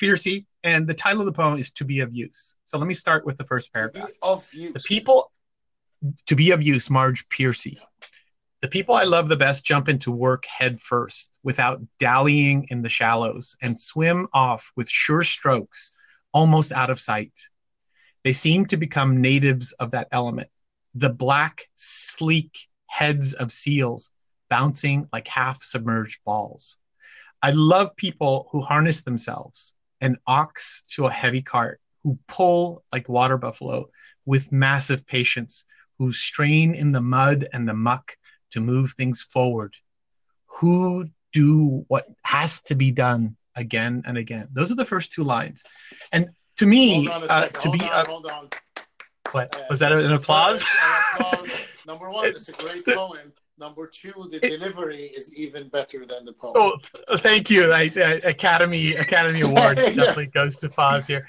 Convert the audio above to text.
Piercy, and the title of the poem is "To Be of Use." So let me start with the first paragraph. Of use. The people to be of use, Marge Piercy. The people I love the best jump into work head first without dallying in the shallows and swim off with sure strokes almost out of sight. They seem to become natives of that element. The black, sleek heads of seals bouncing like half submerged balls. I love people who harness themselves, an ox to a heavy cart, who pull like water buffalo with massive patience, who strain in the mud and the muck to move things forward, who do what has to be done again and again. Those are the first two lines. And to me, Hold on a uh, to hold be, on, hold on. what, was that an applause? An applause. Number one, it's a great poem. Number two, the delivery is even better than the poem. Oh, thank you. I, Academy Academy Award Yeah. definitely goes to Foz here.